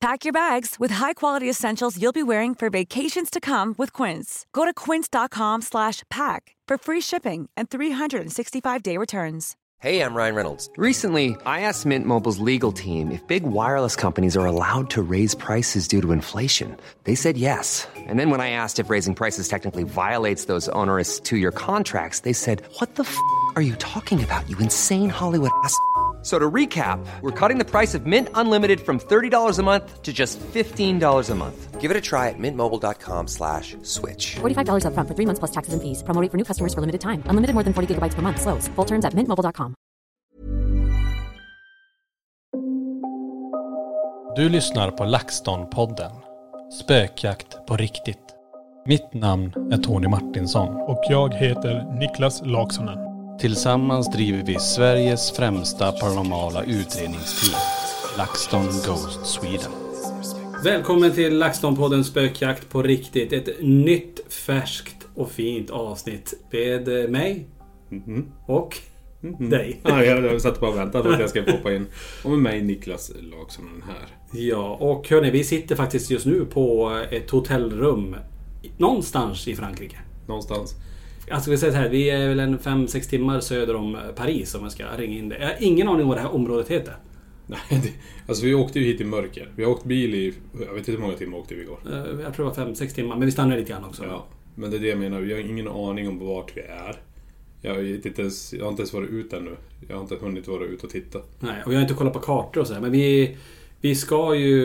Pack your bags with high-quality essentials you'll be wearing for vacations to come with Quince. Go to quince.com slash pack for free shipping and 365-day returns. Hey, I'm Ryan Reynolds. Recently, I asked Mint Mobile's legal team if big wireless companies are allowed to raise prices due to inflation. They said yes. And then when I asked if raising prices technically violates those onerous two-year contracts, they said, "What the f*** are you talking about? You insane Hollywood ass." So to recap, we're cutting the price of Mint Unlimited from $30 a month to just $15 a month. Give it a try at mintmobile.com slash switch. $45 upfront for three months plus taxes and fees. Promo rate for new customers for limited time. Unlimited more than 40 gigabytes per month. Slows. Full terms at mintmobile.com. Du lyssnar på LaxTon-podden. Spökjakt på riktigt. Mitt namn är Tony Martinsson. Och jag heter Niklas Laksonen. Tillsammans driver vi Sveriges främsta paranormala utredningsteam. LaxTon Ghost Sweden. Välkommen till LaxTon-podden Spökjakt på riktigt. Ett nytt, färskt och fint avsnitt med mig och dig. Ja, jag, jag satt bara och väntade på att jag ska poppa in. Och med mig Niklas Lagsson här. Ja, och hörni, vi sitter faktiskt just nu på ett hotellrum någonstans i Frankrike. Någonstans. Alltså vi säger så här, vi är väl en 5-6 timmar söder om Paris om jag ska ringa in det. Jag har ingen aning om vad det här området heter. Nej, det, alltså vi åkte ju hit i mörker. Vi har åkt bil i... Jag vet inte hur många timmar åkte vi igår. Eh, Jag tror det var 5-6 timmar, men vi stannade lite grann också. Ja, men det är det jag menar. Vi har ingen aning om vart vi är. Jag, vet inte ens, jag har inte ens varit ute ännu. Jag har inte hunnit vara ute och titta. Nej, och jag har inte kollat på kartor och sådär. Men vi, vi ska ju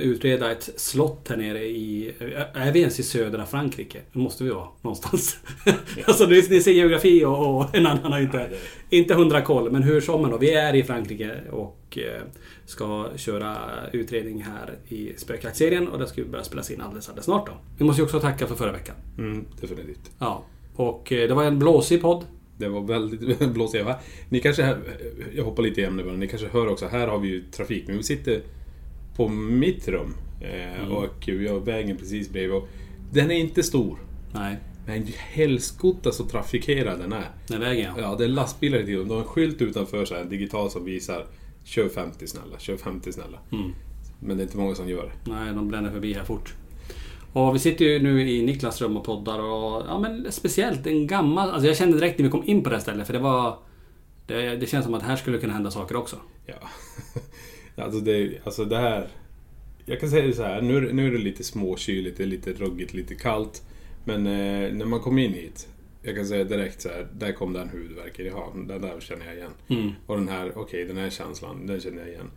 utreda ett slott här nere i... Är vi ens i södra Frankrike? Det måste vi vara någonstans. alltså ni, ni ser geografi och, och en annan har inte, inte hundra koll. Men hur som helst, vi är i Frankrike och eh, ska köra utredning här i spökjaktsserien. Och det ska ju börja spelas in alldeles, alldeles snart då. Vi måste ju också tacka för förra veckan. Mm, definitivt. Ja. Och eh, det var en blåsig podd. Det var väldigt blåsigt. Ni kanske... Jag hoppar lite i ämne bara. Ni kanske hör också, här har vi ju trafik. Men vi sitter på mitt rum. Eh, Och vi har vägen precis bredvid. Och den är inte stor. Nej, Men helskotta så trafikerad den är. den vägen ja. Ja, det är lastbilar i tiden. De har en skylt utanför så här, digital som visar Kör 50 snälla, kör 50 snälla. Men det är inte många som gör det. Nej, de bländar förbi här fort. Och vi sitter ju nu i Niklas rum och poddar och ja men speciellt en gammal... Alltså jag kände direkt när vi kom in på det här stället för det var... Det, det känns som att här skulle kunna hända saker också. Ja. alltså, det, alltså det här... Jag kan säga det så här, nu, är det- nu är det lite småkyligt, det är lite ruggigt, lite kallt. Men eh, när man kom in hit, jag kan säga direkt så här, där kom den huvudvärken jag har. Den där känner jag igen. Och den här, okej, den här känslan, den känner jag igen.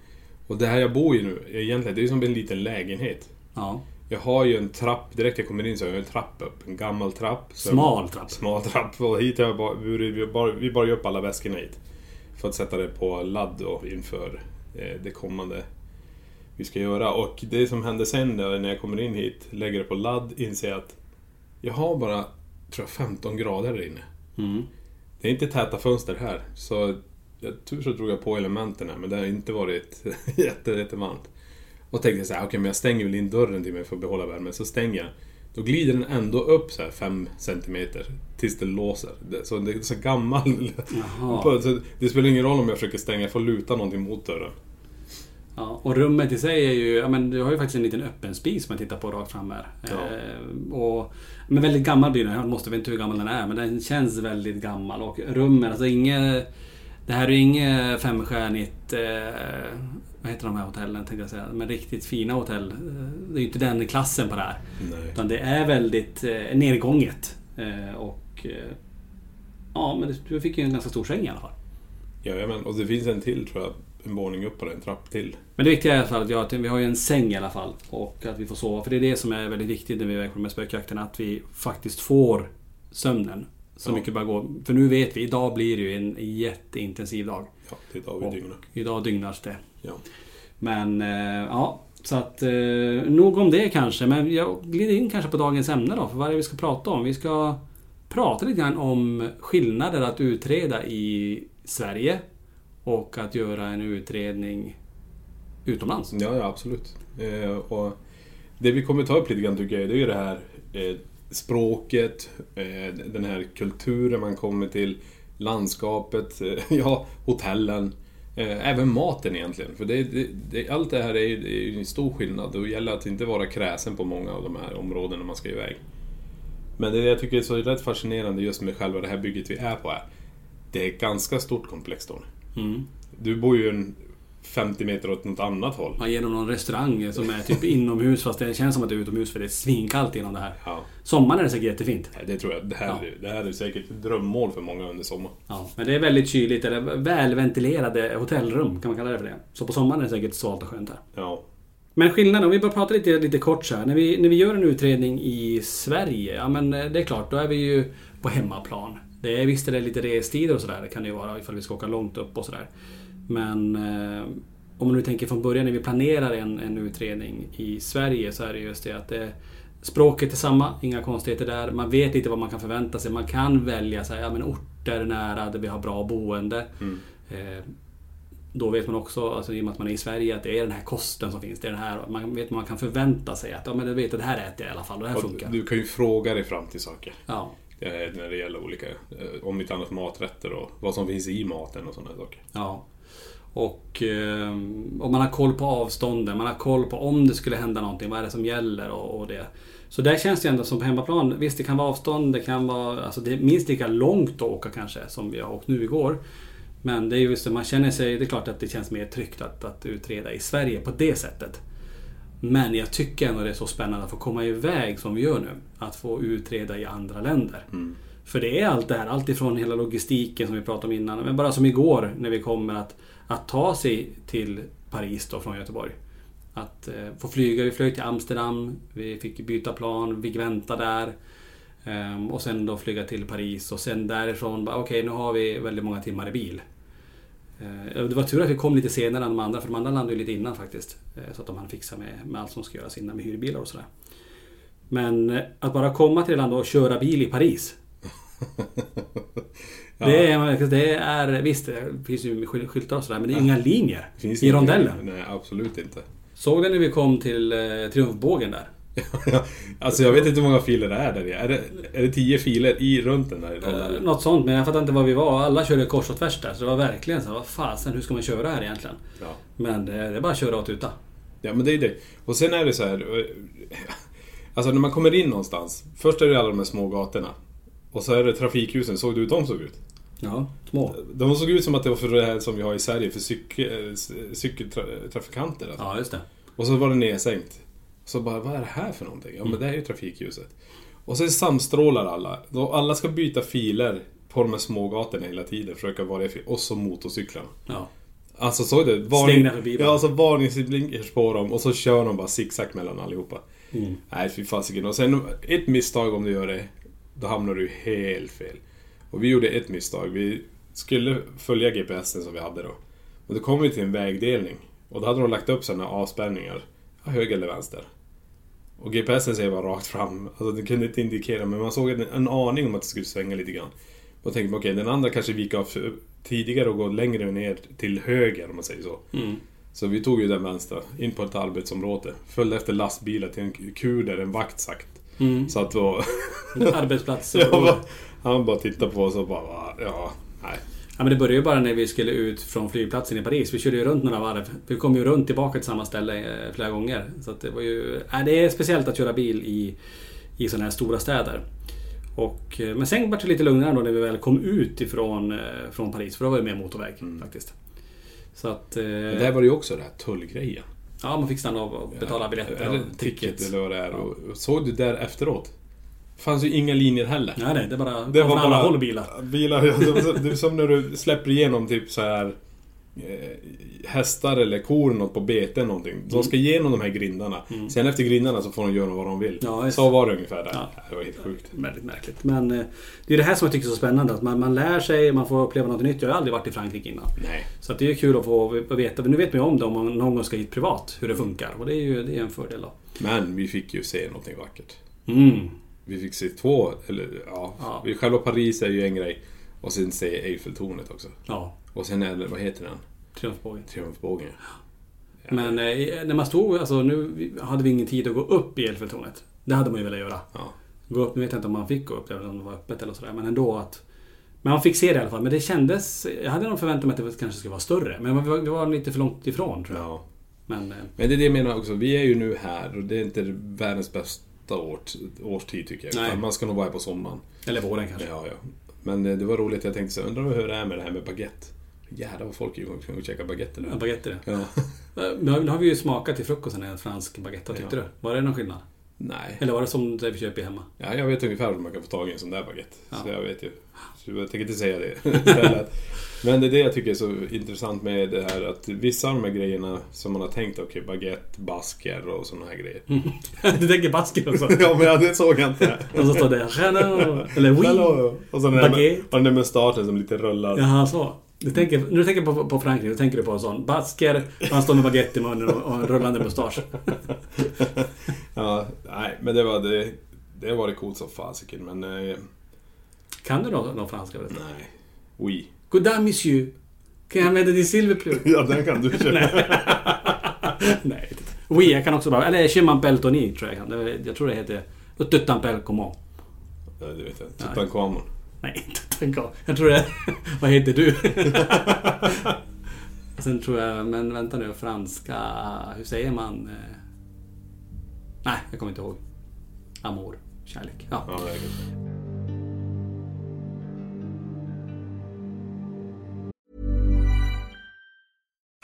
Och det här jag bor i nu, egentligen, det är som en liten lägenhet. Ja. Jag har ju en trapp, direkt jag kommer in så har jag en trapp upp. En gammal trapp. Smal trapp. Smal trapp. Och hit har jag bara, vi, bara, vi bar ju upp alla väskorna hit. För att sätta det på ladd då inför eh, det kommande vi ska göra. Och det som händer sen när jag kommer in hit, lägger det på ladd, inser jag att jag har bara, tror jag, 15 grader där inne. Mm. Det är inte täta fönster här. Så jag tur så drog jag på elementen här, men det har inte varit jätte, jättevarmt. Och tänkte så här, okej men jag stänger väl in dörren till mig för att behålla värmen. Så stänger jag. Då glider den ändå upp så här 5 cm tills det låser. Så det är så gammal. Så det spelar ingen roll om jag försöker stänga, jag får luta någonting mot dörren. Ja, och rummet i sig är ju... Ja, men du har ju faktiskt en liten öppen spis som jag tittar på rakt fram här. Ja. Eh, och, men väldigt gammal blir den. Jag måste vet inte hur gammal den är, men den känns väldigt gammal. Och rummet, alltså inget... Det här är ju inget femstjärnigt... Eh, vad heter de här hotellen tänkte jag säga? Men riktigt fina hotell. Eh, Det är ju inte den klassen på det här. Nej. Utan det är väldigt eh, nedgånget. Eh, och... Eh, Ja, men du fick ju en ganska stor säng i alla fall. Jajamän, och det finns en till tror jag. En våning upp på den, trapp till. Men det viktiga är i alla fall att, att vi har ju en säng i alla fall. Och att vi får sova. För det är det som är väldigt viktigt när vi är på de här spökjakterna. Att vi faktiskt får sömnen. Så Ja. mycket bara går. För nu vet vi, idag blir det ju en jätteintensiv dag. Ja, det är idag vi Och dygnar. idag dygnas det. Ja. Men eh, ja, så att eh, nog om det kanske. Men jag glider in kanske på dagens ämne då. För vad är det vi ska prata om? Vi ska prata lite grann om skillnader att utreda i Sverige och att göra en utredning utomlands. Ja, ja absolut. Eh, och det vi kommer ta upp lite grann tycker jag, det är ju det här eh, språket, den här kulturen man kommer till, landskapet, ja, hotellen. Eh, även maten egentligen. För det, det, det, allt det här är ju, det är ju en stor skillnad det gäller att inte vara kräsen på många av de här områdena man ska iväg. Men det jag tycker är så rätt fascinerande just med själva det här bygget vi är på är det är ett ganska stort komplex då. Mm. Du bor ju en 50 meter åt något annat håll. Ja, genom någon restaurang som är typ inomhus fast det känns som att det är utomhus för det är svinkallt inom det här. Ja. Sommaren är det säkert jättefint. Nej, Det tror jag. Det här, Ja. det här är säkert drömmål för många under sommaren. Ja, men det är väldigt kyligt, eller välventilerade hotellrum kan man kalla det för det. Så på sommaren är det säkert svalt och skönt här. Ja. Men skillnaden, om vi bara pratar lite, lite kort så här. När vi, när vi gör en utredning i Sverige, ja men eh, det är klart, då är vi ju på hemmaplan. Det är, visst är det lite restider och sådär, det kan det ju vara ifall vi ska åka långt upp och sådär. Men eh, om man nu tänker från början när vi planerar en, en utredning i Sverige så är det just det att det, språket är samma, inga konstigheter där. Man vet lite vad man kan förvänta sig. Man kan välja så här, ja, men orter nära där vi har bra boende. Eh, då vet man också, alltså, i och med att man är i Sverige, att det är den här kosten som finns. Det är den här, man vet vad man kan förvänta sig. Att ja, men vet, det här äter jag i alla fall och det här Och funkar. du kan ju fråga dig fram till saker. Ja, eh, När det gäller olika, eh, om inte annat maträtter och vad som finns i maten och sådana saker. ja. Och, eh, om man har koll på avstånden, man har koll på om det skulle hända någonting, vad är det som gäller och, och det. Så där känns det ändå som på hemmaplan. Visst, det kan vara avstånd, det kan vara... Alltså det är minst lika långt att åka kanske som vi har åkt nu igår. Men det är just det, man känner sig... Det är klart att det känns mer tryggt att, att utreda i Sverige på det sättet. Men jag tycker ändå det är så spännande att få komma iväg som vi gör nu. Att få utreda i andra länder. Mm. För det är allt det här, allt ifrån hela logistiken som vi pratade om innan. Men bara som igår när vi kommer att, att ta sig till Paris då från Göteborg. Att eh, få flyga, vi flög till Amsterdam, vi fick byta plan, vi fick vänta där. Ehm, och sen då flyga till Paris och sen därifrån, okej okej nu har vi väldigt många timmar i bil. Eh, det var tur att vi kom lite senare än de andra, för de andra landade ju lite innan faktiskt. Eh, så att de hann fixa med, med allt som ska göras innan med hyrbilar och sådär. Men eh, att bara komma till det landet och köra bil i Paris. Det, är, det är... Visst, det finns ju skyl- skyltar och sådär, men det är inga linjer Finns i rondellen. Nej, absolut inte. Såg du när vi kom till eh, Triumfbågen där? alltså jag vet inte hur många filer det är där i. Är det, är det tio filer i runt den där Eh? Något sånt, men jag fattar inte var vi var. Alla körde kors och tvärs där. Så det var verkligen så vad fasen, hur ska man köra här egentligen? Ja. Men det, det är bara att köra och tuta. Ja men det är det. Och sen är det så här. eh, Alltså när man kommer in någonstans. Först är det alla de här små gatorna. Och så är det trafikljusen. Såg du hur de såg ut? Ja, små. De såg ut som att det var för det här som vi har i Sverige för eh, cykeltrafikanter. Alltså. Ja, just det. Och så var det nedsänkt. Så bara, vad är det här för någonting? Ja men det är ju trafikljuset. Och sen samstrålar alla. Alla ska byta filer på de här smågatorna hela tiden. Försöka vara det Och så motorcyklarna. Ja. Alltså såg du? Förbi bara. Ja, alltså varningsblinkers på dem och så kör de bara zigzag mellan allihopa. Mm. Nej, fy fasiken. Och sen ett misstag om du gör det, då hamnar du helt fel. Och vi gjorde ett misstag. Vi skulle följa GPSen som vi hade då. Och då kom vi till en vägdelning. Och då hade de lagt upp sådana avspärrningar. Höger eller vänster. Och GPSen säger bara rakt fram. Alltså det kunde inte indikera, men man såg en, en aning om att det skulle svänga lite grann. Och tänkte man, okej, den andra kanske vika av tidigare och gå längre ner till höger om man säger så. Mm. Så vi tog ju den vänstra, in på ett arbetsområde. Följde efter lastbilar till en kur där en vakt sagt. Mm. Så att då... Arbetsplats. jag bara, han bara tittade på oss och bara, ja, nej. Ja, men det började ju bara när vi skulle ut från flygplatsen i Paris. Vi körde ju runt några varv. Vi kom ju runt tillbaka till samma ställe eh, flera gånger. Så det var ju... Ja, det är speciellt att köra bil i, i sådana här stora städer. Och, eh, men sen var det lite lugnare då när vi väl kom ut ifrån eh, från Paris. För då var det mer motorväg faktiskt. Så att... eh, där var det ju också det här tullgrejen. Ja, man fick stanna och betala biljetter Eller och ticket eller vad det är. Och, såg du där efteråt? fanns ju inga linjer heller. Nej, nej, det bara... Det var från alla bara håll bilar. bilar. ja, Det var som när du släpper igenom typ så här hästar eller kor något på bete eller någonting. De ska igenom de här grindarna. Sen efter grindarna så får de göra vad de vill. Mm. Ja, så var det ungefär där. Ja. Det var helt sjukt. Väldigt märkligt. Men eh, det är det här som jag tycker är så spännande. Att man, man lär sig, man får uppleva något nytt. Jag har aldrig varit i Frankrike innan. Nej. Så att det är kul att få veta. Nu vet man ju om det om man någon gång ska hit privat. Hur det funkar. Och det är ju det är en fördel då. Men vi fick ju se någonting vackert. Mm. Vi fick se två, eller ja. Ja. Själva Paris är ju en grej. Och sen se Eiffeltornet också. Ja, Och sen är det, vad heter den? triumfbågen. Triumfbågen. Men eh, när man stod, alltså nu hade vi ingen tid att gå upp i Eiffeltornet. Det hade man ju velat göra. Ja. Gå upp, nu vet jag inte om man fick gå upp eller om det var öppet eller sådär. Men ändå att... Men man fick se det i alla fall. Men det kändes... Jag hade nog förväntat mig att det kanske skulle vara större. Men vi var, vi var lite för långt ifrån tror jag. ja. Men... eh, Men det är det jag menar också. Vi är ju nu här och det är inte världens bästa år, årstid tycker jag. Nej. Man ska nog vara här på sommaren. Eller våren kanske. Ja, ja. Men eh, det var roligt. Jag tänkte så undrar hur det är med det här med baguette. Jävlar vad folk är igång och käkar baguette nu. Ja, baguette. Ja. Har, nu har vi ju smakat till frukosten en fransk baguette. Tyckte Ja. du? Var det någon skillnad? Nej. Eller var det som det vi köper hemma? Ja, jag vet ungefär hur man kan få tag i en sån där baguette. Ja. Så jag vet ju. Så jag tänker inte säga det. Men det är det jag tycker är så intressant med det här att vissa av de här grejerna som man har tänkt, okej baguette, basker och såna här grejer. du tänker basker också? ja men ja, det såg jag inte. Och så står det Renault, eller oui. Hello. Och så den där, Baguette. och den där mustaschen som lite rullar. Jaha, så. Du tänker, när du tänker på, på Frankrike, då tänker du på en sån basker, han står med baguette i munnen och, och en rullande mustasch. Ja, nej, men det var det. Det var det coolt som fasiken, men eh, Kan du någon, någon franska? Du? nej. Oui. Goddag monsieur. Kan jag använda din silverplug? Ja, den kan du köpa. Nej. Oui, jag kan också bara... Eller Je m'appelle Tony, tror jag kan. Jag tror det heter... Tuttampel comment. Ja, det vet jag. Tutankhamon. Nej, inte Tutankhamon. Jag tror det... Vad heter du? Sen tror jag... Men vänta nu, franska... Hur säger man? eh? Nej, jag kommer inte ihåg. Amor. Kärlek. Ja. Ja,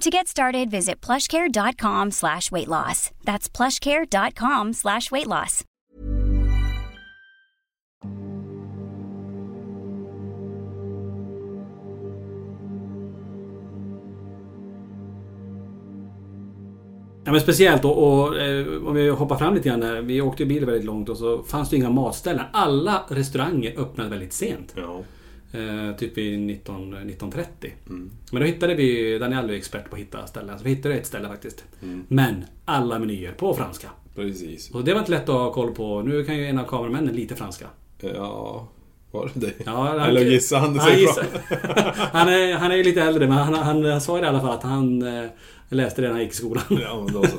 To get started, visit plushcare.com slash weight loss. That's plushcare.com slash weight loss. Ja men speciellt och, och eh, om vi hoppar fram lite grann här. Vi åkte bil väldigt långt och så fanns det inga matställen. Alla restauranger öppnade väldigt sent. Ja. Eh, typ vid 19, 1930. Men då hittade vi, Daniel är expert på att hitta ställen, så vi hittade ett ställe faktiskt. Men alla menyer på franska. Precis. Och det var inte lätt att ha koll på. Nu kan ju en av kameramännen lite franska. Ja, var det det? Ja, Eller gissar han det han, sig gissar, bra? han, är, han är ju lite äldre men han, han, han sa i alla fall att han eh, läste det när han gick i skolan. Ja, men då så.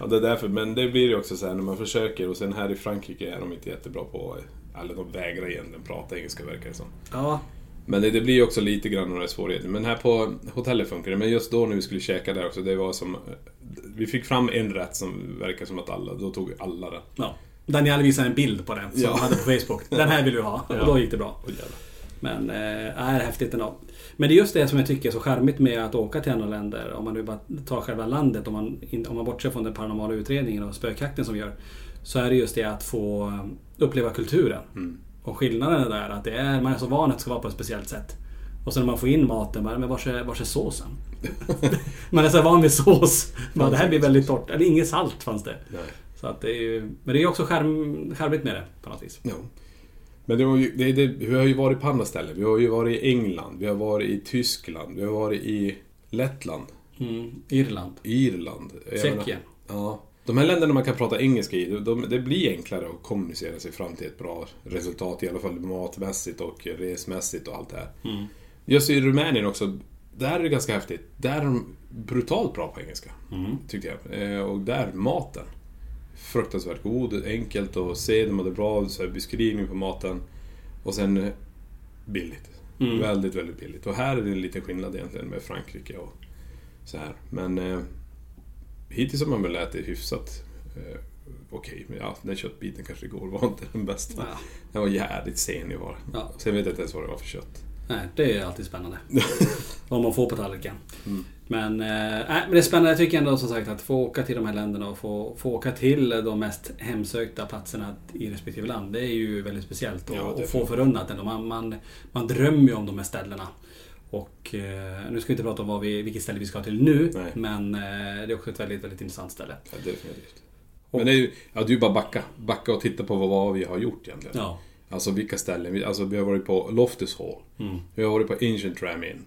Ja, det är därför. Men det blir ju också så här när man försöker och sen här i Frankrike är de inte jättebra på, eller de vägrar egentligen prata engelska verkar det som. Ja, Men det, det blir ju också lite grann några svårigheter. Men här på hotellet funkar det. Men just då när vi skulle käka där också, det var som... Vi fick fram en rätt som verkar som att alla, då tog alla den. ja. Daniel visade en bild på den som Ja. han hade på Facebook. Den här vill du ha. Ja. Och då gick det bra. Jävlar. Men äh, är häftigt ändå. Men det är just det som jag tycker är så charmigt med att åka till andra länder. Om man nu bara tar själva landet. Om man, om man bortser från den paranormala utredningen och spökjakten som vi gör. Så är det just det att få uppleva kulturen. Mm. Och skillnaden är där att det är, man är så van att det ska vara på ett speciellt sätt. Och sen när man får in maten, bara, men vars är, vars är såsen? man är så van vid sås. Men det här blir väldigt torrt. Eller inget salt fanns det. Nej. Så att det är ju, men det är också charm, charmigt med det på något vis. Ja. Men det var ju, det, det, vi har ju varit på andra ställen. Vi har ju varit i England, vi har varit i Tyskland, vi har varit i Lettland. Mm. Irland. Irland. Tjeckien. Ja. De här länderna man kan prata engelska i, de, de, det blir enklare att kommunicera sig fram till ett bra resultat. I alla fall matmässigt och resmässigt och allt det här. Mm. Just i Rumänien också, där är det ganska häftigt. Där är de brutalt bra på engelska. Mm. Tyckte jag. Eh, och där, maten. Fruktansvärt god, enkelt att se, de hade bra så här, beskrivning på maten. Och sen billigt. Mm. Väldigt, väldigt billigt. Och här är det en liten skillnad egentligen med Frankrike och så här. Men eh, hittills har man väl ätit hyfsat eh, okej. Men ja, den köttbiten kanske igår var inte den bästa. Ja. Den var jävligt senig var den. Ja. Sen vet jag inte ens vad det var för kött. Nej, det är alltid spännande. Vad man får på tallriken. Mm. Men, eh, men det är spännande. Jag tycker ändå som sagt att få åka till de här länderna och få, få åka till de mest hemsökta platserna i respektive land. Det är ju väldigt speciellt. Och, Ja, och få förunnat ändå. Man, man, man drömmer ju om de här ställena. Och eh, nu ska vi inte prata om vad vi, vilket ställe vi ska till nu. Nej. Men eh, det är också ett väldigt, väldigt intressant ställe. Ja, definitivt. Men det är ju, ja, det är bara backa. Backa och titta på vad, vad vi har gjort egentligen. Ja. Alltså vilka ställen. Vi, alltså, vi har varit på Loftus Hall. Mm. Vi har varit på Ancient Ram Inn.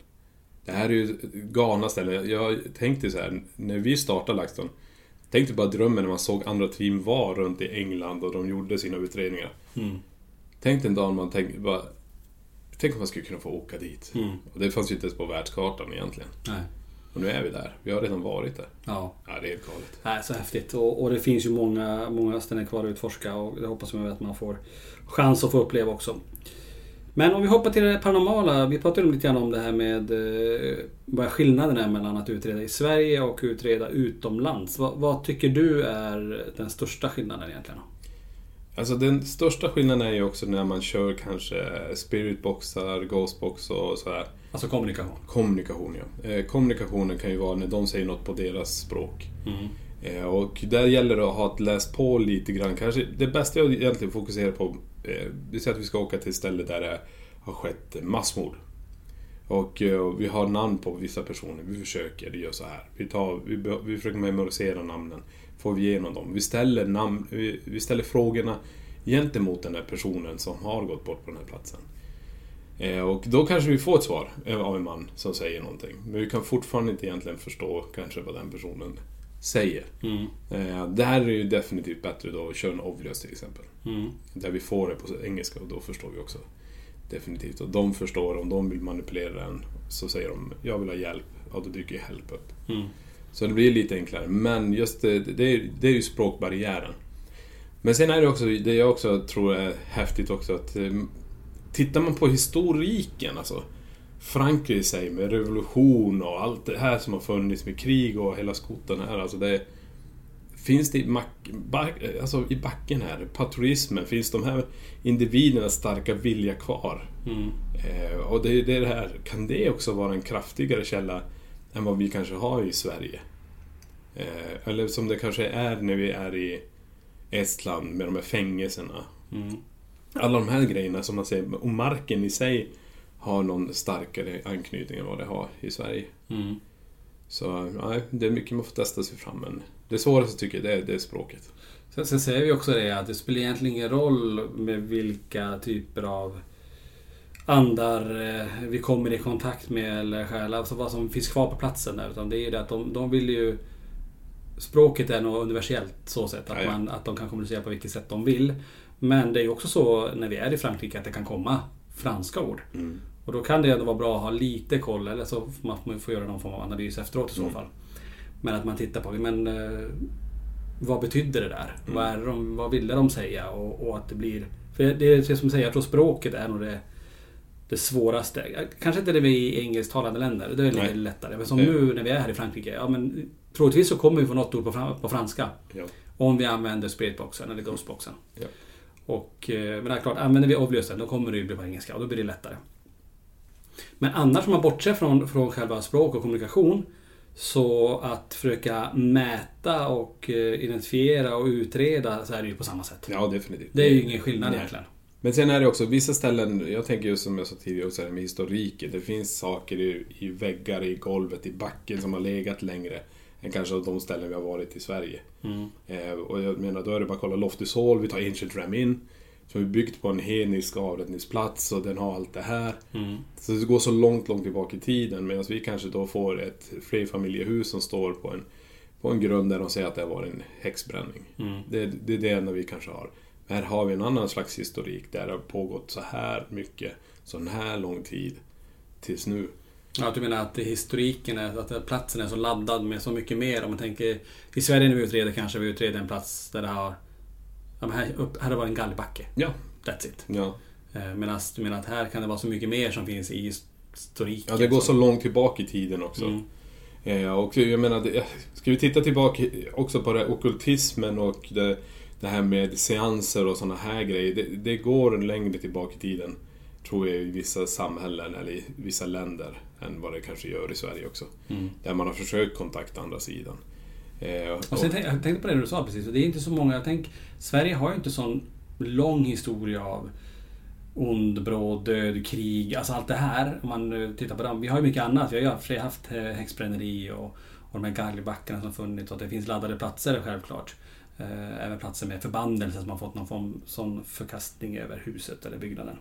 Det här är ju galna ställen. Jag tänkte så här, när vi startade LaxTon. Tänkte bara drömmen när man såg andra team var runt i England och de gjorde sina utredningar. Mm. Tänk en dag man tänkte bara... Tänk om man skulle kunna få åka dit. Mm. Och det fanns ju inte ens på världskartan egentligen. Nej. Och nu är vi där. Vi har redan varit där. Ja. Ja, det är helt galet. Nej, så häftigt. Och, och det finns ju många, många ställen kvar att utforska och det hoppas jag att man får chans att få uppleva också. Men om vi hoppar till det paranormala. Vi pratade lite grann om det här med eh, vad skillnaden är mellan att utreda i Sverige och utreda utomlands. Vad, vad tycker du är den största skillnaden egentligen? Alltså den största skillnaden är ju också när man kör kanske spiritboxar, ghostbox och sådär. Alltså kommunikation. Kommunikation ja. Eh, kommunikationen kan ju vara när de säger något på deras språk. Mm. Eh, och där gäller det att ha läst på lite grann. Kanske det bästa jag egentligen fokuserar på, eh, det är att vi ska åka till ett ställe där det har skett massmord. Och vi har namn på vissa personer. Vi försöker, det gör så här. Vi, tar, vi, vi försöker memorisera namnen. Får vi igenom dem. Vi ställer, namn, vi, vi ställer frågorna gentemot den där personen som har gått bort på den här platsen. Eh, och då kanske vi får ett svar eh, av en man som säger någonting. Men vi kan fortfarande inte egentligen förstå kanske vad den personen säger. Mm. Eh, det här är ju definitivt bättre då att köra en obvious till exempel. Mm. Där vi får det på engelska och då förstår vi också. Definitivt. Och de förstår, om de vill manipulera den så säger de jag vill ha hjälp. Ja, då dyker ju help upp. Mm. Så det blir lite enklare. Men just det, det, är, det är ju språkbarriären. Men sen är det också, det jag också tror är häftigt också att eh, Tittar man på historiken, alltså Frankrike i sig med revolution och allt det här som har funnits med krig och hela skotten här. Alltså det, finns det i, mack, back, alltså i backen här, patriotismen, finns de här individernas starka vilja kvar? Mm. Eh, och det, det är det här, kan det också vara en kraftigare källa än vad vi kanske har i Sverige? Eh, eller som det kanske är när vi är i Estland med de här fängelserna. Mm. Alla de här grejerna som man säger, och marken i sig har någon starkare anknytning än vad det har i Sverige. Mm. Så nej, det är mycket man får testa sig fram men det svåraste tycker jag det är, det är språket. Sen, sen säger vi också det att det spelar egentligen ingen roll med vilka typer av andar eh, vi kommer i kontakt med eller själar, alltså vad som finns kvar på platsen där. Utan det är ju det att de, de vill ju... Språket är nog universellt så sätt att. Man, att de kan kommunicera på vilket sätt de vill. Men det är ju också så när vi är i Frankrike att det kan komma franska ord. Mm. Och då kan det ändå vara bra att ha lite koll, eller så får man får göra någon form av analys efteråt i så Mm. fall. Men att man tittar på, men eh, vad betydde det där? Mm. Vad, är de, vad ville de säga? Och, och att det blir... För det är det som säger, jag tror språket är nog det, det svåraste. Kanske inte det vi i engelsktalande länder, det är lite Nej. lättare. Men som Nej. nu när vi är här i Frankrike, ja men troligtvis så kommer vi få något ord på, fran- på franska. Ja. Om vi använder spiritboxen eller ghostboxen. Ja. Och, eh, men det är klart, använder vi obviously då kommer det ju bli på engelska och då blir det lättare. Men annars om man bortser från, från själva språk och kommunikation så att försöka mäta och eh, identifiera och utreda så är det ju på samma sätt. Ja, definitivt. Det är ju ingen skillnad Nej. egentligen. Men sen är det också vissa ställen, jag tänker just som jag sa tidigare också, med historiken. Det finns saker i, i väggar, i golvet, i backen som har legat längre än kanske de ställen vi har varit i Sverige. Mm. Eh, och jag menar, då är det bara att kolla Loftus Hall, vi tar Ancient Ram In. som är byggt på en hednisk avrättningsplats och den har allt det här. Mm. Så det går så långt, långt tillbaka i tiden medan vi kanske då får ett flerfamiljehus som står på en, på en grund där de säger att det har varit en häxbränning. Mm. Det, det är det enda vi kanske har. Här har vi en annan slags historik där det har pågått så här mycket, så här lång tid tills nu. Ja, du menar att historiken, är, att platsen är så laddad med så mycket mer. Om man tänker i Sverige när vi utreder kanske vi utreder en plats där det har... Ja, men här, upp, här varit en galgbacke. Ja. That's it. Ja. Eh, Medan du menar att här kan det vara så mycket mer som finns i historiken. Ja, det går så långt tillbaka i tiden också. Mm. Eh, och jag menar, det- ska vi titta tillbaka också på det ockultismen och det, det här med seanser och sådana här grejer. Det, det går längre tillbaka i tiden, tror jag, i vissa samhällen eller i vissa länder än vad det kanske gör i Sverige också. Mm. Där man har försökt kontakta andra sidan. Eh, Och sen, tänk- jag tänkte på det du sa precis. Det är inte så många... Jag tänk, Sverige har ju inte sån lång historia av ond, bråd, död, krig. Alltså allt det här. Om man eh, tittar på dem. Vi har ju mycket annat. Vi har ju haft, haft eh, häxbränneri och, och de här galgbackarna som funnits. Och det finns laddade platser självklart. Eh, Även platser med förbannelse som har fått någon form sån förkastning över huset eller byggnaden.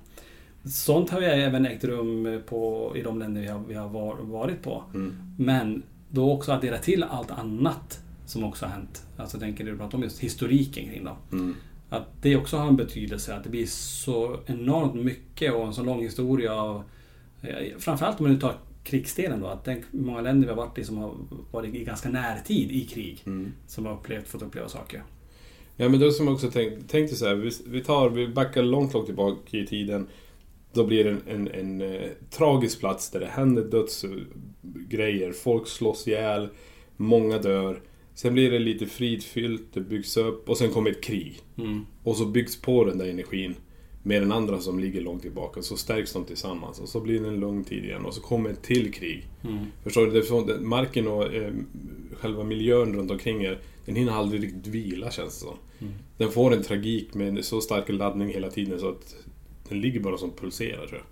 Sånt har ju även ägt rum på, i de länder vi har, vi har var, varit på. Mm. Men då också addera till allt annat som också har hänt. Alltså jag tänker du pratar om just historiken kring dem. Mm. Att det också har en betydelse. Att det blir så enormt mycket och en så lång historia av... eh, Framförallt om man nu tar krigsdelen då. Att hur många länder vi har varit i som har varit i ganska närtid i krig. Mm. Som har upplevt, fått uppleva saker. Ja men då som jag också tänkt, tänkte så här, vi, vi tar, vi backar långt, långt tillbaka i tiden. Då blir det en, en, en eh, tragisk plats där det händer dödsgrejer. Folk slås ihjäl, många dör. Sen blir det lite fridfyllt, det byggs upp och sen kommer ett krig. Mm. Och så byggs på den där energin med den andra som ligger långt tillbaka. Så stärks de tillsammans och så blir det en lång tid igen och så kommer ett till krig. Mm. Förstår du? Så, marken och eh, själva miljön runt omkring er, den hinner aldrig riktigt vila känns det som. Mm. Den får en tragik med så stark laddning hela tiden så att den ligger bara som pulserar tror jag.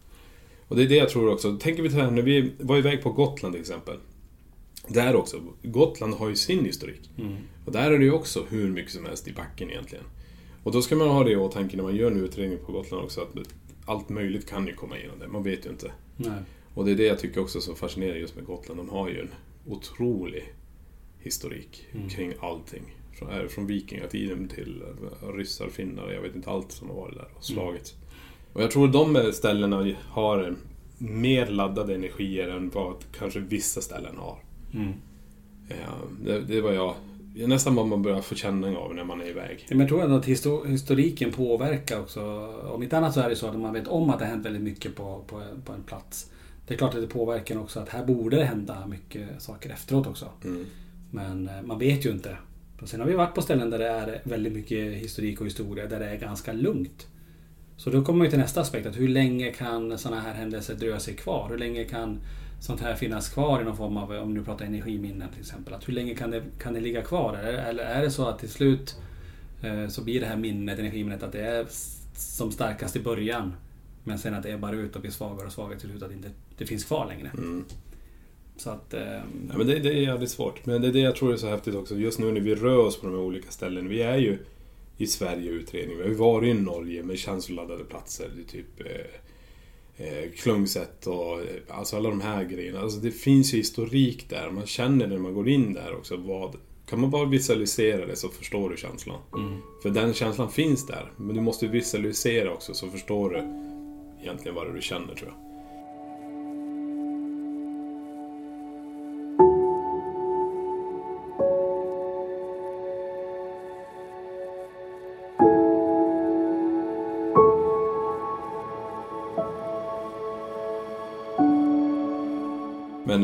Och det är det jag tror också. Tänker vi så här, när vi var iväg på Gotland till exempel. Där också, Gotland har ju sin historik. Mm. Och där är det ju också hur mycket som helst i backen egentligen. Och då ska man ha det i åtanke när man gör en utredning på Gotland också att allt möjligt kan ju komma igenom det, man vet ju inte. Nej. Och det är det jag tycker också är så fascinerande just med Gotland. De har ju en otrolig historik Mm. kring allting. Från, är från vikingatiden till eh, ryssar, finnar, jag vet inte allt som har varit där och slagits. Och jag tror de ställena har mer laddade energier än vad kanske vissa ställen har. Mm. Ja, det, det var jag är nästan vad man börjar få känning av när man är iväg. Men jag tror ändå att histo- historiken påverkar också. Om inte annat så är det så att man vet om att det har hänt väldigt mycket på, på, på en plats. Det är klart att det påverkar också att här borde det hända mycket saker efteråt också. Mm. Men eh, man vet ju inte. Och sen har vi varit på ställen där det är väldigt mycket historik och historia, där det är ganska lugnt. Så då kommer ju till nästa aspekt, att hur länge kan sådana här händelser dröja sig kvar? Hur länge kan sånt här finnas kvar i någon form av, om du pratar energiminnen till exempel, att hur länge kan det, kan det ligga kvar? Eller, eller är det så att till slut eh, så blir det här minnet, energiminnet, att det är som starkast i början, men sen att det ebbar ut och blir svagare och svagare till slut, att det inte det finns kvar längre. Mm. Så att... ehm, Ja, men det, det är jävligt svårt. Men det är det jag tror är så häftigt också. Just nu när vi rör oss på de här olika ställen. Vi är ju i Sverige utredning. Vi har ju varit i Norge med känsloladdade platser. Det är typ eh, eh, Klungset och eh, alltså alla de här grejerna. Alltså det finns ju historik där. Man känner när man går in där också vad... Kan man bara visualisera det så förstår du känslan. Mm. För den känslan finns där. Men du måste visualisera också så förstår du egentligen vad det du känner tror jag.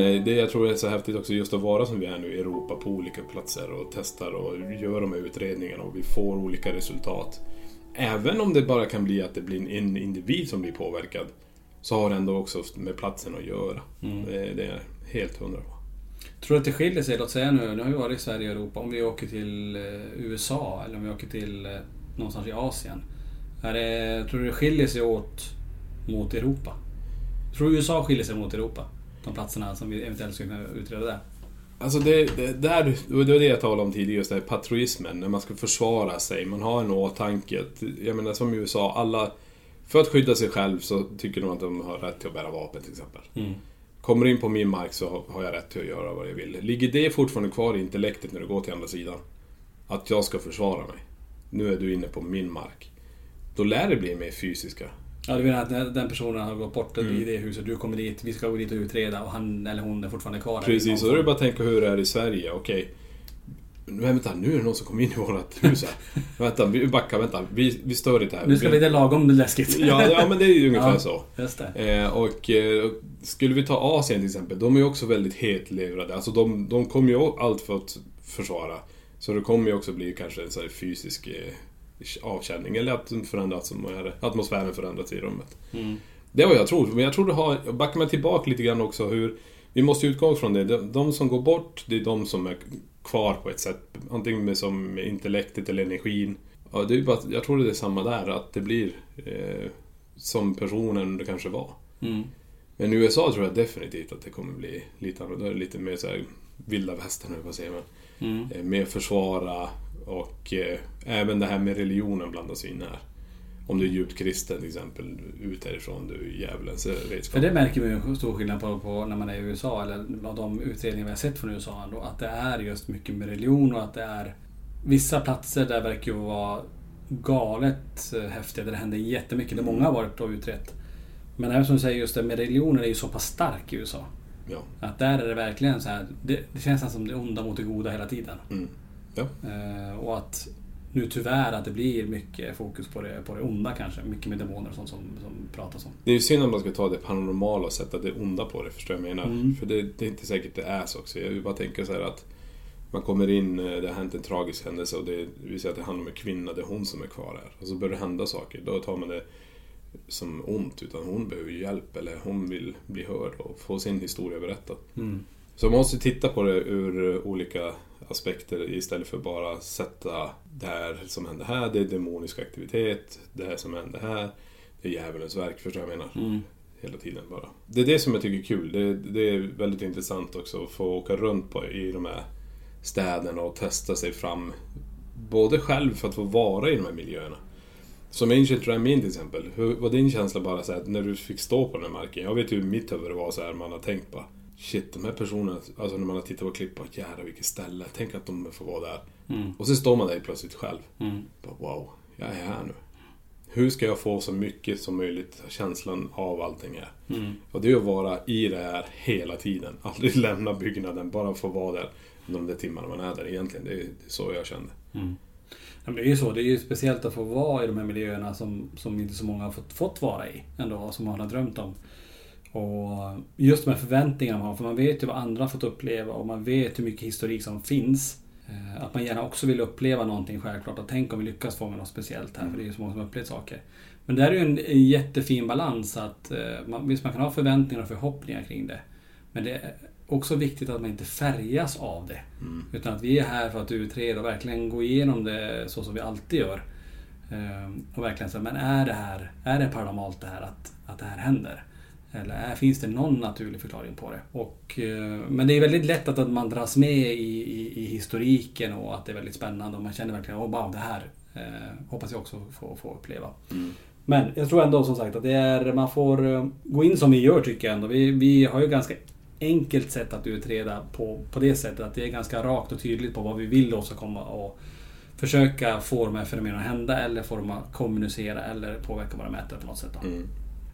Det jag tror är så häftigt också just att vara som vi är nu i Europa på olika platser och testar och gör de här utredningarna och vi får olika resultat. Även om det bara kan bli att det blir en individ som blir påverkad så har det ändå också med platsen att göra. Mm. Det, det är helt hundra på. Tror du att det skiljer sig? Låt säga nu, nu har vi varit i Sverige och Europa. Om vi åker till eh, USA eller om vi åker till eh, någonstans i Asien. Är det, tror du det skiljer sig åt mot Europa? Tror du USA skiljer sig mot Europa? De platserna som vi eventuellt skulle kunna utreda där? Alltså det, det, där, det var det jag talade om tidigare, just det här patriotismen, när man ska försvara sig. Man har en åtanke. Jag menar som i USA, alla... För att skydda sig själv så tycker de att de har rätt till att bära vapen till exempel. Mm. Kommer in på min mark så har- har jag rätt till att göra vad jag vill. Ligger det fortfarande kvar i intellektet när du går till andra sidan? Att jag ska försvara mig. Nu är du inne på min mark. Då lär det bli mer fysiska. Ja, du menar att den personen har gått bort Mm. i det huset, du kommer dit, vi ska gå dit och utreda och han eller hon är fortfarande kvar. Precis, och då är det bara att tänka hur det är i Sverige. Okej. Nu, vänta, nu är det någon som kommer in i vårt hus här. vänta, vi backar, vänta. Vi, vi stör inte här. Nu ska vi det lagom läskigt. Ja, ja, men det är ju ungefär Ja, så. Just. Eh, och eh, skulle vi ta Asien till exempel, de är ju också väldigt hetlevrade. Alltså de, de kommer ju allt för att försvara. Så det kommer ju också bli kanske en sån här fysisk eh, avkänning. Eller att atmosfären förändras i rummet. Mm. Det är vad jag tror. Men jag tror det har... Backar man tillbaka lite grann också hur... Vi måste utgå från det. De, de som går bort, det är de som är kvar på ett sätt. Antingen med, som intellektet eller energin. Ja, det är bara, jag tror det är samma där, att det blir eh, som personen det kanske var. Mm. Men i USA tror jag definitivt att det kommer bli lite annorlunda. Lite mer så här vilda västern, på att säga. Men, Mm. eh, mer försvara och eh, även det här med religionen blandas in här. Om du är djupt kristen till exempel, ut härifrån, du är djävulens redskap. För det märker vi ju en stor skillnad på, på när man är i USA, eller av de utredningar vi har sett från USA ändå, att det är just mycket med religion och att det är vissa platser där verkar ju vara galet eh, häftiga, där det händer jättemycket, där många har varit och utrett. Men även som du säger, just det med religionen är ju så pass stark i USA. Ja. Att där är det verkligen så här, det, det känns som det onda mot det goda hela tiden. Mm. Ja. Eh, och att nu tyvärr att det blir mycket fokus på det, på det onda kanske. Mycket med demoner och sånt som, som pratas om. Det är ju synd om man ska ta det paranormala och sätta det onda på det, förstår jag menar? Mm. För det, det är inte säkert det är så också. Jag bara tänka så här att man kommer in, eh, det har hänt en tragisk händelse och det, vi säger att det handlar om en kvinna, det är hon som är kvar här. Och så börjar det hända saker, då tar man det som ont, utan hon behöver ju hjälp eller hon vill bli hörd och få sin historia berättad. Mm. Så man måste titta på det ur olika aspekter istället för bara sätta det här som händer här, det är demonisk aktivitet, det här som händer här, det är djävulens verk, förstår jag vad jag menar? Mm. Hela tiden bara. Det är det som jag tycker är kul. Det, det är väldigt intressant också att få åka runt på, i de här städerna och testa sig fram. Både själv för att få vara i de här miljöerna. Som Ancient Ramin till exempel. Hur var din känsla bara så här, när du fick stå på den här marken? Jag vet ju hur mitt huvud var så här, man har tänkt bara Shit, de här personerna, alltså när man har tittat på klipp, bara jävlar vilket ställe, tänk att de får vara där. Mm. Och så står man där plötsligt själv. Mm. Bara, wow, jag är här nu. Hur ska jag få så mycket som möjligt känslan av allting här? Mm. Och det är att vara i det här hela tiden. Aldrig lämna byggnaden, bara få vara där de där timmarna man är där egentligen. Det är, det är så jag kände. Mm. Ja, det är ju så. Det är ju speciellt att få vara i de här miljöerna som, som inte så många har fått, fått vara i. Ändå, som man har drömt om. Och just de här förväntningarna man har. För man vet ju vad andra har fått uppleva och man vet hur mycket historik som finns. Eh, Att man gärna också vill uppleva någonting självklart. Och tänk om vi lyckas fånga något speciellt här. För det är ju så många som har upplevt saker. Men det är ju en, en jättefin balans. att eh, man, Visst, man kan ha förväntningar och förhoppningar kring det. Men det är också viktigt att man inte färgas av det. Utan att vi är här för att utreda och verkligen gå igenom det så som vi alltid gör. Ehm, Och verkligen säga, men är det här, är det paranormalt det här att, att det här händer? Eller är, finns det någon naturlig förklaring på det? Och, eh, men det är väldigt lätt att, att man dras med i, i, i historiken och att det är väldigt spännande och man känner verkligen, oh, wow, det här eh, hoppas jag också få, få uppleva. Men jag tror ändå som sagt att det är, man får eh, gå in som vi gör tycker jag ändå. Vi, vi har ju ganska enkelt sätt att utreda på, på det sättet att det är ganska rakt och tydligt på vad vi vill åstadkomma och försöka få de här fenomenen att hända eller få dem att kommunicera eller påverka våra mätare på något sätt. Då.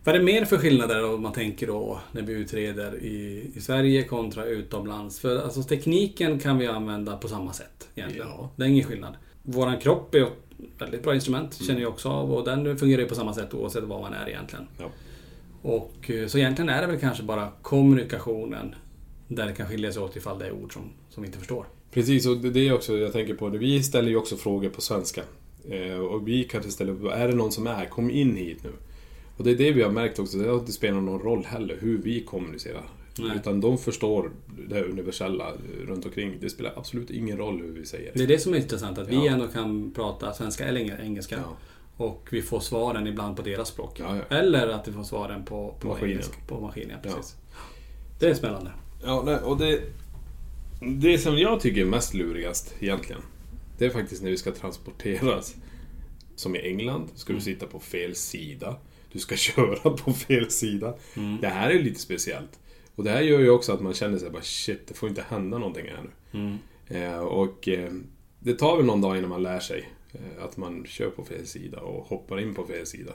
Vad är det mer för skillnader om man tänker då när vi utreder i, i Sverige kontra utomlands? För alltså tekniken kan vi använda på samma sätt egentligen. Det är ingen skillnad. Våran kropp är ett väldigt bra instrument, känner jag också av. Och den fungerar ju på samma sätt oavsett var man är egentligen. Ja. Och eh, så egentligen är det väl kanske bara kommunikationen där det kan skilja sig åt ifall det är ord som, som vi inte förstår. Precis, och det är också jag tänker på. Vi ställer ju också frågor på svenska. Eh, och vi kanske ställer är det någon som är här? Kom in hit nu. Och det är det vi har märkt också, det har inte spelat någon roll heller hur vi kommunicerar. Nej. Utan de förstår det universella runt omkring. Det spelar absolut ingen roll hur vi säger Det är det som är intressant, att vi Ja. ändå kan prata svenska eller eng- engelska. Och vi får svaren ibland på deras språk. Ja, ja. Eller att vi får svaren på, på Maskinen. engelska. På maskinen, ja, precis. Det är spännande. Ja, och det... Det som jag tycker är mest lurigast egentligen, det är faktiskt när vi ska transporteras. Som i England, ska du sitta på fel sida. Du ska köra på fel sida. Det här är lite speciellt. Och det här gör ju också att man känner sig bara shit, det får inte hända någonting här nu. Eh, och eh, det tar väl någon dag innan man lär sig eh, att man kör på fel sida och hoppar in på fel sida.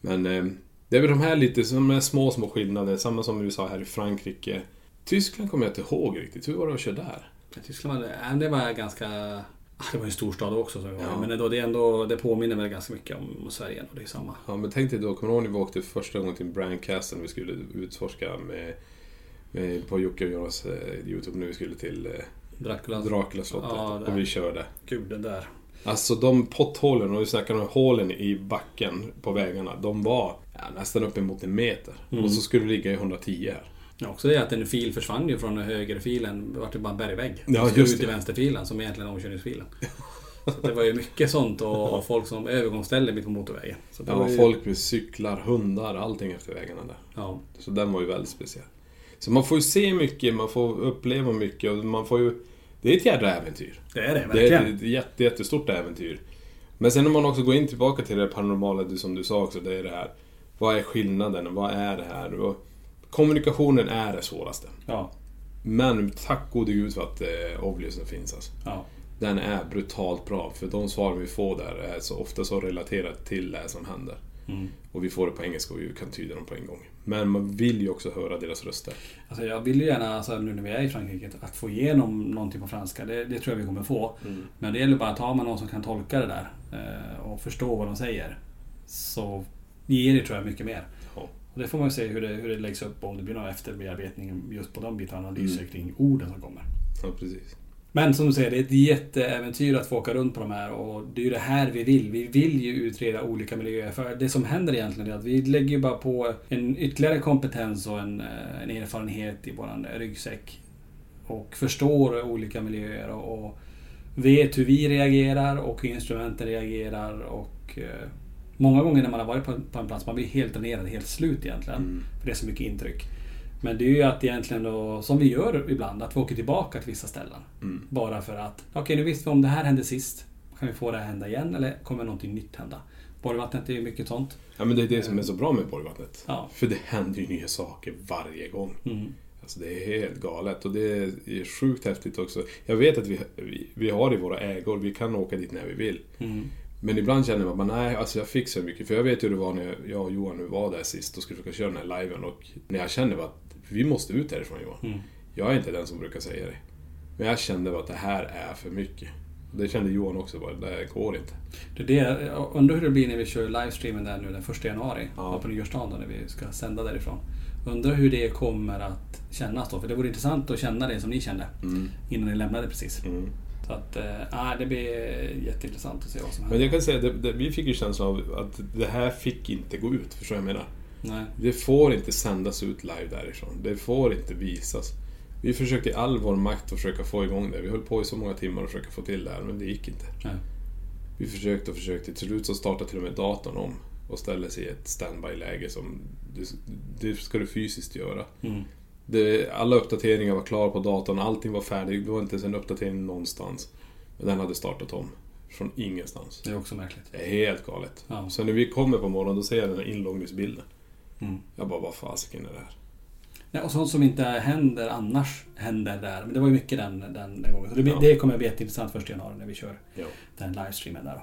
Men eh, det är väl de här lite de här små, små skillnader. Samma som USA här i Frankrike. Tyskland kommer jag inte ihåg riktigt. Hur var det att köra där? Tyskland, äh, det var ganska... Det var ju en storstad också, så det. Ja. men det, ändå, det påminner väl ganska mycket om Sverige. Och det är samma. Ja, men tänk dig då, kommer du ihåg när vi åkte första gången till Brandcastle när vi skulle utforska med, med på Jocke och Jonas eh, Youtube när vi skulle till eh, Dracula. Dracula-slottet. Ja, det- och vi körde. Gud, den där. Alltså de potthålen, och vi snackar om hålen i backen på vägarna. De var ja, nästan uppemot en meter. Mm. Och så skulle vi ligga i 110 här. Ja, också det att en fil försvann ju från högerfilen. Det vart ju bara en bergvägg. Ja, just ut i det. vänsterfilen som egentligen är omkörningsfilen. Så det var ju mycket sånt och, och folk som övergångsställde mitt på motorvägen. Så det var Ja, ju, folk med cyklar, hundar, allting efter vägarna där. Ja. Så den var ju väldigt speciell. Så man får ju se mycket, man får uppleva mycket och man får ju... Det är ett jädra äventyr. Det är det, Det är verkligen. ett jätte, jättestort äventyr. Men sen när man också går in tillbaka till det paranormala, som du sa också, det är det här. Vad är skillnaden? Vad är det här? Och kommunikationen är det svåraste. Ja. Men tack gode gud för att eh, Obviously finns alltså. Ja. Den är brutalt bra, för de svar vi får där är så ofta så relaterat till det som händer. Mm. Och vi får det på engelska och vi kan tyda dem på en gång. Men man vill ju också höra deras röster. Alltså jag vill ju gärna, alltså, nu när vi är i Frankrike, att få igenom någonting på franska. Det, det tror jag vi kommer få. Men det gäller bara att har man någon som kan tolka det där eh, och förstå vad de säger. Så ger det tror jag mycket mer. Det får man se hur det, hur det läggs upp och om det blir någon efterbearbetning just på de bitarna. Analyser kring orden som kommer. Ja, precis. Men som du säger, det är ett jätteäventyr att få åka runt på de här och det är ju det här vi vill. Vi vill ju utreda olika miljöer. För det som händer egentligen är att vi lägger ju bara på en ytterligare kompetens och en, eh, en erfarenhet i våran ryggsäck. Och förstår olika miljöer och, och vet hur vi reagerar och hur instrumenten reagerar och eh, Många gånger när man har varit på en, på en plats, man blir helt dränerad, helt slut egentligen. För det är så mycket intryck. Men det är ju att egentligen då, som vi gör ibland, att vi åker tillbaka till vissa ställen. Bara för att, okej nu visste vi om det här hände sist. Kan vi få det att hända igen eller kommer någonting nytt hända? Borgvattnet är ju mycket sånt. Ja, men det är det som är så bra med Borgvattnet. Ja. För det händer ju nya saker varje gång. Alltså det är helt galet och det är sjukt häftigt också. Jag vet att vi, vi, vi har i våra ägor, vi kan åka dit när vi vill. Men ibland känner man bara, nej, alltså jag fick så mycket. För jag vet hur det var när jag, och Johan nu var där sist och skulle försöka köra den här liven. Och när jag kände bara att vi måste ut härifrån Johan. Jag är inte den som brukar säga det. Men jag kände bara att det här är för mycket. Och det kände Johan också, bara, det går inte. Det det, jag undrar hur det blir när vi kör livestreamen där nu den första januari. Ja. På nyårsdagen då, när vi ska sända därifrån. Undrar hur det kommer att kännas då. För det vore intressant att känna det som ni kände. Innan ni lämnade precis. Så att, äh, det blir jätteintressant att se vad som händer. Men jag kan säga, det, det, vi fick ju känslan av att det här fick inte gå ut, förstår jag menar? Nej. Det får inte sändas ut live därifrån. Det får inte visas. Vi försökte i all vår makt att försöka få igång det. Vi höll på i så många timmar att försöka få till det här, men det gick inte. Nej. Vi försökte och försökte. Till slut så startade till och med datorn om och ställde sig i ett standby-läge som det, det ska du fysiskt göra. Mm. Det, alla uppdateringar var klara på datorn, allting var färdigt. Det var inte ens en uppdatering någonstans. Men den hade startat om. Från ingenstans. Det är också märkligt. Det är helt galet. Ja. Så när vi kommer på morgonen då ser jag den här inloggningsbilden. Mm. Jag bara, vad fasiken är det här? Ja, och sånt som inte händer annars händer där. Men det var ju mycket den, den, den gången. Så det, Ja. det kommer bli jätteintressant första januari när vi kör Ja. den livestreamen där då.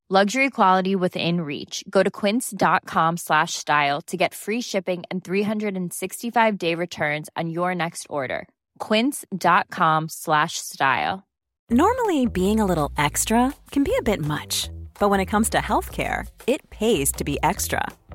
Luxury quality within reach. Go to quince.com slash style to get free shipping and 365 day returns on your next order. Quince.com slash style. Normally, being a little extra can be a bit much, but when it comes to healthcare, it pays to be extra.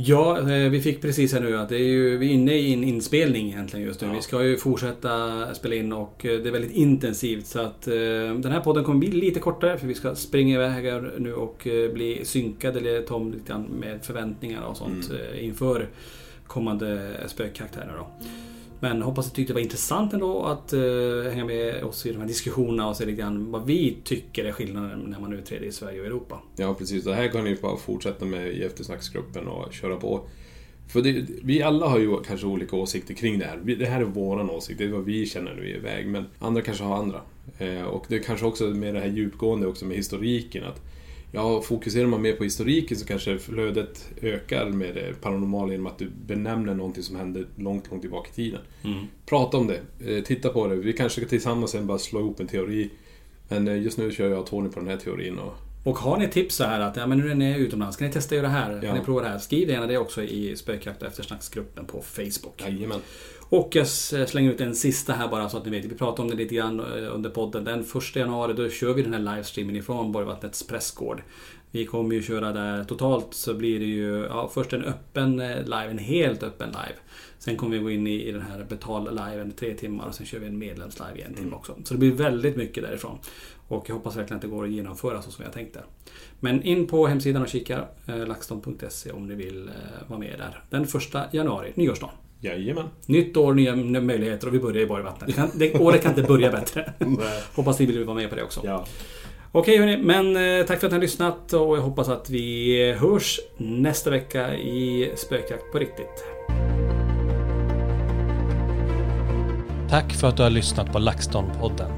Ja, eh, vi fick precis här nu att det är ju, vi är inne i en inspelning egentligen just nu. Ja. Vi ska ju fortsätta spela in och eh, det är väldigt intensivt. Så att eh, den här podden kommer bli lite kortare för vi ska springa iväg här nu och bli synkade eller ta om lite grann med förväntningar och sånt eh, inför kommande spökkaraktärer då. Men hoppas att du tyckte det var intressant ändå att uh, hänga med oss i de här diskussionerna och se lite grann vad vi tycker är skillnaden när man utreder i Sverige och Europa. Ja, precis. Det här kan ni bara fortsätta med i eftersnacksgruppen och köra på. För det, vi alla har ju kanske olika åsikter kring det här. Det här är våran åsikt, det är vad vi känner när vi är iväg. Men andra kanske har andra. Eh, och det är kanske också med det här djupgående också med historiken. Att Ja, fokuserar man mer på historiken så kanske flödet ökar med det paranormala genom att du benämner någonting som hände långt, långt tillbaka i tiden. Mm. Prata om det, eh, titta på det. Vi kanske tillsammans sen bara slå ihop en teori. Men eh, just nu kör jag Tony på den här teorin. Och, Och har ni tips så här att ja, men nu när ni är utomlands, kan ni testa att göra det här? Ja. Kan ni prova det här? Skriv gärna det också i Spökjakt och eftersnacksgruppen på Facebook. Jajamän. Och jag s- slänger ut en sista här bara så att ni vet. Vi pratade om det lite grann eh, under podden. Den första januari då kör vi den här livestreamen ifrån Borgvattnets pressgård. Vi kommer ju köra där totalt så blir det ju ja, först en öppen eh, live, en helt öppen live. Sen kommer vi gå in i, i den här betal-liven tre timmar och sen kör vi en medlemslive i en timme också. Så det blir väldigt mycket därifrån. Och jag hoppas verkligen att det går att genomföra så som jag tänkte. Men in på hemsidan och kika, eh, laxton.se om ni vill eh, vara med där. Den första januari, nyårsdagen. Jajamän. Nytt år, nya möjligheter och vi börjar i Borgvattnet. Det kan- Det, året kan inte börja bättre. hoppas ni vill vara med på det också. Ja. Okej hörni, men eh, tack för att ni har lyssnat och jag hoppas att vi hörs nästa vecka i Spökjakt på riktigt. Tack för att du har lyssnat på LaxTon-podden.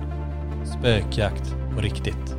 Spökjakt på riktigt.